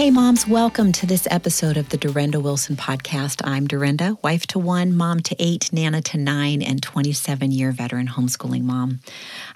Hey, moms, welcome to this episode of the Durenda Wilson podcast. I'm Durenda, wife to one, mom to eight, Nana to nine, and 27 year veteran homeschooling mom.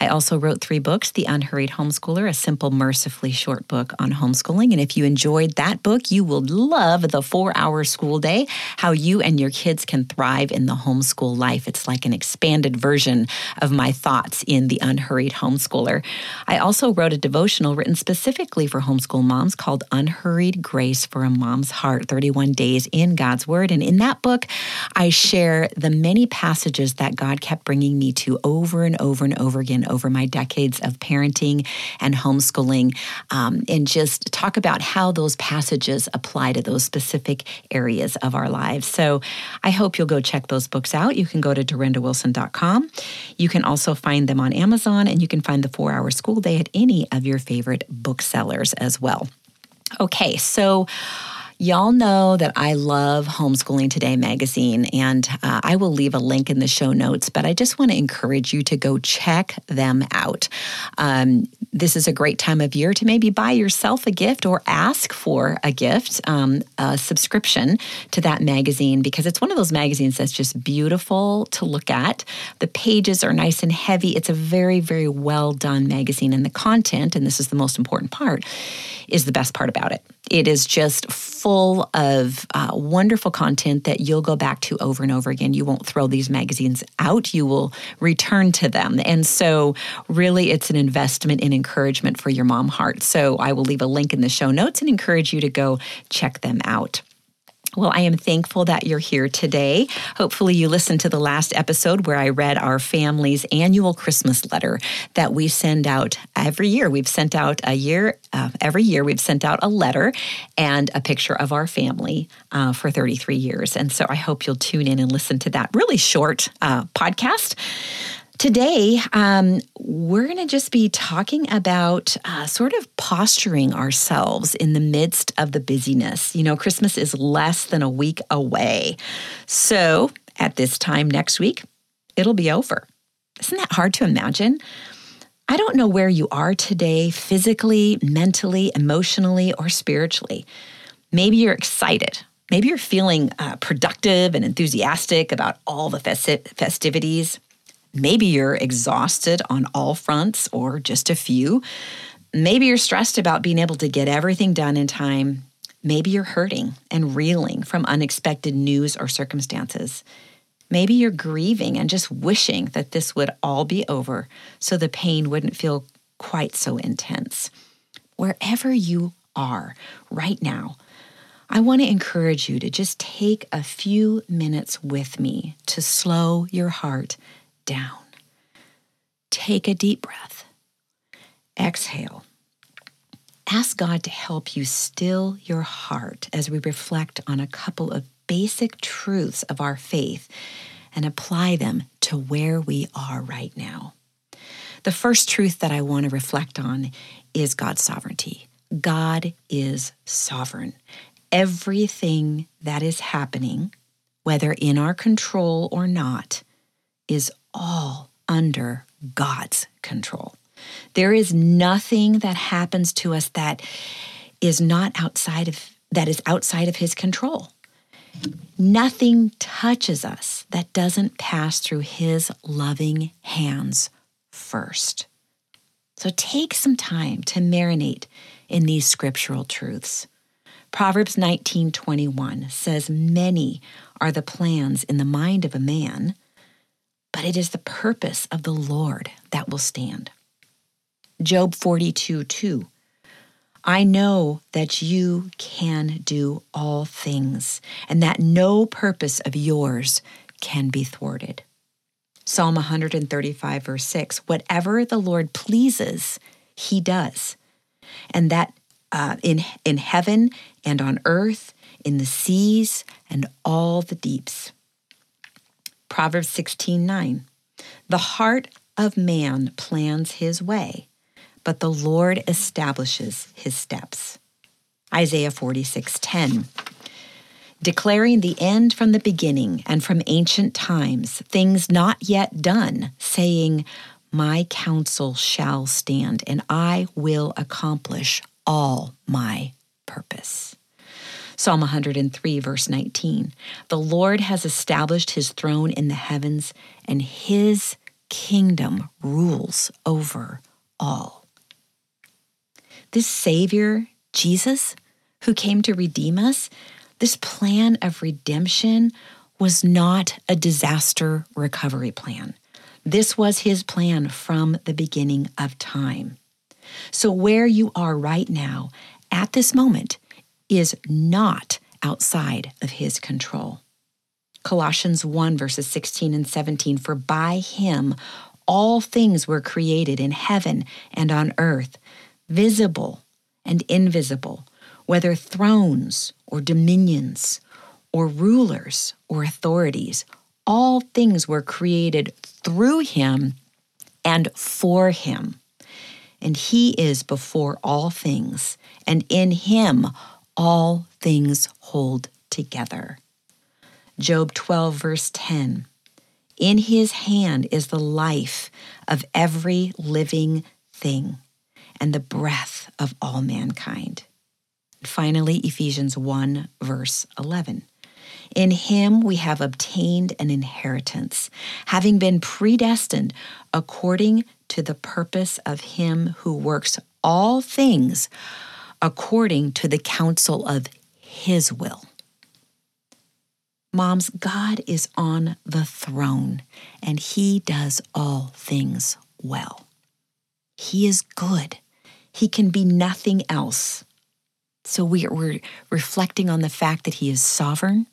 I also wrote three books The Unhurried Homeschooler, a simple, mercifully short book on homeschooling. And if you enjoyed that book, you will love The Four Hour School Day How You and Your Kids Can Thrive in the Homeschool Life. It's like an expanded version of my thoughts in The Unhurried Homeschooler. I also wrote a devotional written specifically for homeschool moms called Unhurried Hurried Grace for a Mom's Heart 31 Days in God's Word. And in that book, I share the many passages that God kept bringing me to over and over and over again over my decades of parenting and homeschooling, um, and just talk about how those passages apply to those specific areas of our lives. So I hope you'll go check those books out. You can go to durendawilson.com. You can also find them on Amazon, and you can find the four hour school day at any of your favorite booksellers as well. Okay, so Y'all know that I love Homeschooling Today magazine, and uh, I will leave a link in the show notes, but I just want to encourage you to go check them out. Um, this is a great time of year to maybe buy yourself a gift or ask for a gift, um, a subscription to that magazine, because it's one of those magazines that's just beautiful to look at. The pages are nice and heavy. It's a very, very well done magazine, and the content, and this is the most important part, is the best part about it. It is just full of uh, wonderful content that you'll go back to over and over again. You won't throw these magazines out, you will return to them. And so, really, it's an investment in encouragement for your mom heart. So, I will leave a link in the show notes and encourage you to go check them out. Well, I am thankful that you're here today. Hopefully, you listened to the last episode where I read our family's annual Christmas letter that we send out every year. We've sent out a year, uh, every year, we've sent out a letter and a picture of our family uh, for 33 years. And so I hope you'll tune in and listen to that really short uh, podcast. Today, um, we're going to just be talking about uh, sort of posturing ourselves in the midst of the busyness. You know, Christmas is less than a week away. So, at this time next week, it'll be over. Isn't that hard to imagine? I don't know where you are today, physically, mentally, emotionally, or spiritually. Maybe you're excited. Maybe you're feeling uh, productive and enthusiastic about all the festi- festivities. Maybe you're exhausted on all fronts or just a few. Maybe you're stressed about being able to get everything done in time. Maybe you're hurting and reeling from unexpected news or circumstances. Maybe you're grieving and just wishing that this would all be over so the pain wouldn't feel quite so intense. Wherever you are right now, I want to encourage you to just take a few minutes with me to slow your heart down. Take a deep breath. Exhale. Ask God to help you still your heart as we reflect on a couple of basic truths of our faith and apply them to where we are right now. The first truth that I want to reflect on is God's sovereignty. God is sovereign. Everything that is happening, whether in our control or not, is all under God's control. There is nothing that happens to us that is not outside of that is outside of his control. Nothing touches us that doesn't pass through his loving hands first. So take some time to marinate in these scriptural truths. Proverbs 19:21 says many are the plans in the mind of a man, but it is the purpose of the Lord that will stand. Job 42 2. I know that you can do all things, and that no purpose of yours can be thwarted. Psalm 135, verse 6 Whatever the Lord pleases, he does. And that uh, in, in heaven and on earth, in the seas and all the deeps. Proverbs 16 9. The heart of man plans his way, but the Lord establishes his steps. Isaiah 46 10. Declaring the end from the beginning and from ancient times, things not yet done, saying, My counsel shall stand, and I will accomplish all my purpose. Psalm 103, verse 19 The Lord has established his throne in the heavens, and his kingdom rules over all. This Savior, Jesus, who came to redeem us, this plan of redemption was not a disaster recovery plan. This was his plan from the beginning of time. So, where you are right now, at this moment, is not outside of his control. Colossians 1, verses 16 and 17 For by him all things were created in heaven and on earth, visible and invisible, whether thrones or dominions or rulers or authorities. All things were created through him and for him. And he is before all things, and in him all things hold together. Job 12, verse 10 In his hand is the life of every living thing and the breath of all mankind. Finally, Ephesians 1, verse 11. In him we have obtained an inheritance, having been predestined according to the purpose of him who works all things according to the counsel of his will. Moms, God is on the throne and he does all things well. He is good. He can be nothing else. So we are, reflecting on the fact that he is sovereign,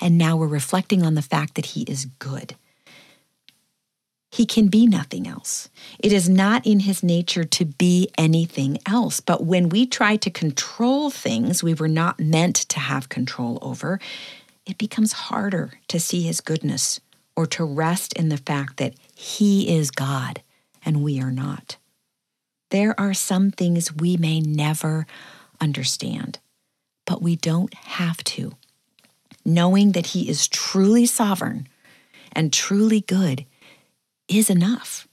and now we're reflecting on the fact that he is good. He can be nothing else. It is not in his nature to be anything else. But when we try to control things we were not meant to have control over, it becomes harder to see his goodness or to rest in the fact that he is God and we are not. There are some things we may never understand, but we don't have to. Knowing that he is truly sovereign and truly good is enough.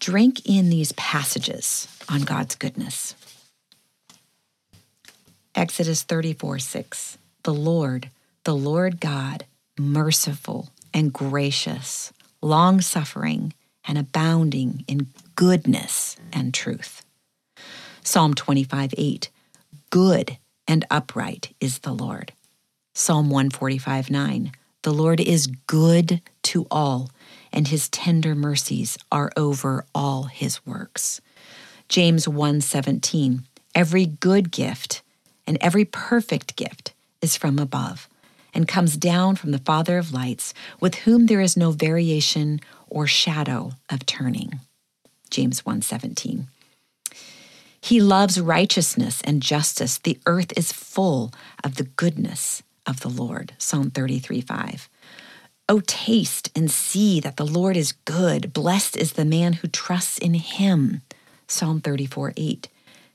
Drink in these passages on God's goodness. Exodus 34 6. The Lord, the Lord God, merciful and gracious, long suffering, and abounding in goodness and truth. Psalm 25 8. Good and upright is the Lord. Psalm 145 9. The Lord is good to all and his tender mercies are over all his works. James 1:17 Every good gift and every perfect gift is from above and comes down from the Father of lights, with whom there is no variation or shadow of turning. James 1:17 He loves righteousness and justice. The earth is full of the goodness of the Lord. Psalm 33 5. Oh, taste and see that the Lord is good. Blessed is the man who trusts in him. Psalm 34 8.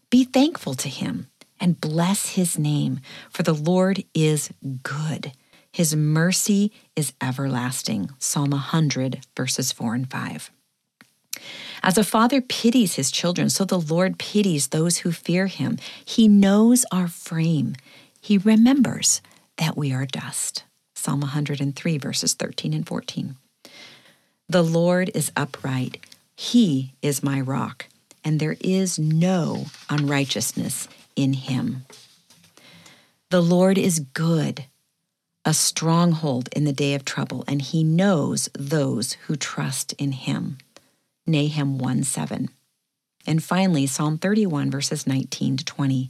Be thankful to him and bless his name, for the Lord is good. His mercy is everlasting. Psalm 100, verses 4 and 5. As a father pities his children, so the Lord pities those who fear him. He knows our frame, he remembers that we are dust. Psalm 103, verses 13 and 14. The Lord is upright, He is my rock, and there is no unrighteousness in Him. The Lord is good, a stronghold in the day of trouble, and He knows those who trust in Him. Nahum 1 7. And finally, Psalm 31, verses 19 to 20.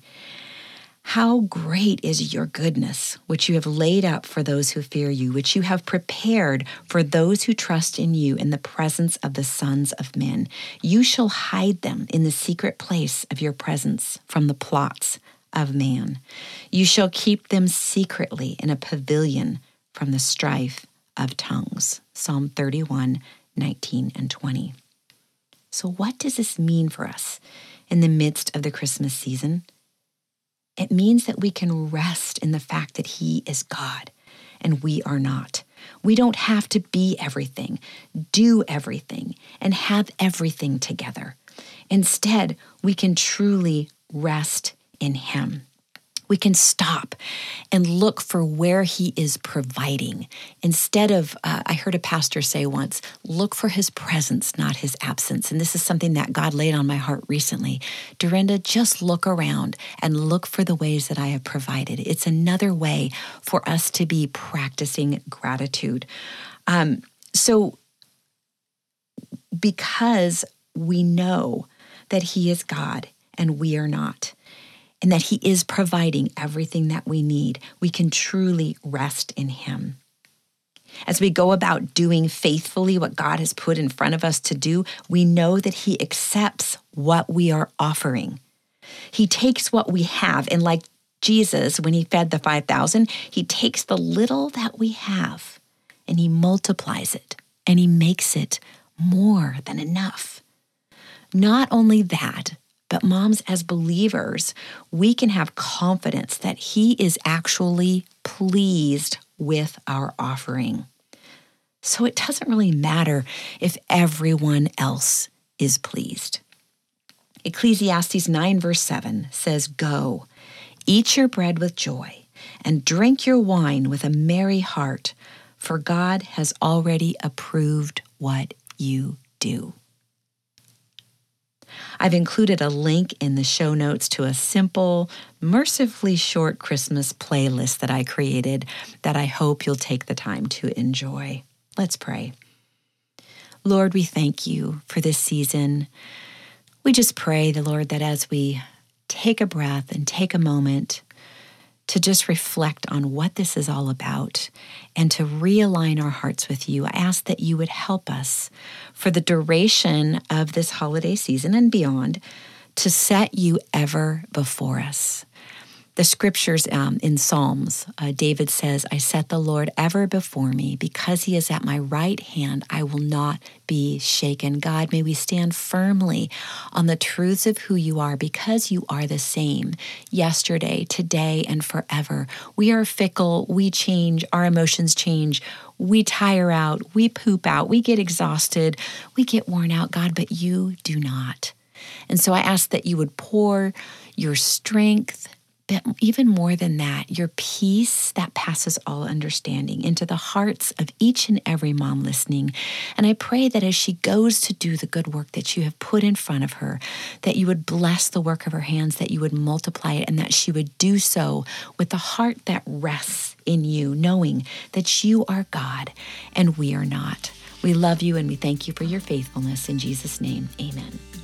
How great is your goodness, which you have laid up for those who fear you, which you have prepared for those who trust in you in the presence of the sons of men. You shall hide them in the secret place of your presence from the plots of man. You shall keep them secretly in a pavilion from the strife of tongues. Psalm 31, 19 and 20. So, what does this mean for us in the midst of the Christmas season? It means that we can rest in the fact that He is God and we are not. We don't have to be everything, do everything, and have everything together. Instead, we can truly rest in Him we can stop and look for where he is providing. Instead of uh, i heard a pastor say once look for his presence not his absence. And this is something that god laid on my heart recently. Durenda just look around and look for the ways that i have provided. It's another way for us to be practicing gratitude. Um, so because we know that he is god and we are not and that He is providing everything that we need, we can truly rest in Him. As we go about doing faithfully what God has put in front of us to do, we know that He accepts what we are offering. He takes what we have, and like Jesus, when He fed the 5,000, He takes the little that we have and He multiplies it and He makes it more than enough. Not only that, but, moms, as believers, we can have confidence that He is actually pleased with our offering. So it doesn't really matter if everyone else is pleased. Ecclesiastes 9, verse 7 says, Go, eat your bread with joy, and drink your wine with a merry heart, for God has already approved what you do. I've included a link in the show notes to a simple, mercifully short Christmas playlist that I created that I hope you'll take the time to enjoy. Let's pray. Lord, we thank you for this season. We just pray, the Lord, that as we take a breath and take a moment to just reflect on what this is all about and to realign our hearts with you. I ask that you would help us for the duration of this holiday season and beyond to set you ever before us the scriptures um, in Psalms, uh, David says, I set the Lord ever before me. Because he is at my right hand, I will not be shaken. God, may we stand firmly on the truths of who you are because you are the same yesterday, today, and forever. We are fickle, we change, our emotions change. We tire out, we poop out, we get exhausted, we get worn out, God, but you do not. And so I ask that you would pour your strength, but even more than that, your peace that passes all understanding into the hearts of each and every mom listening. And I pray that as she goes to do the good work that you have put in front of her, that you would bless the work of her hands, that you would multiply it, and that she would do so with a heart that rests in you, knowing that you are God and we are not. We love you and we thank you for your faithfulness. In Jesus' name, amen.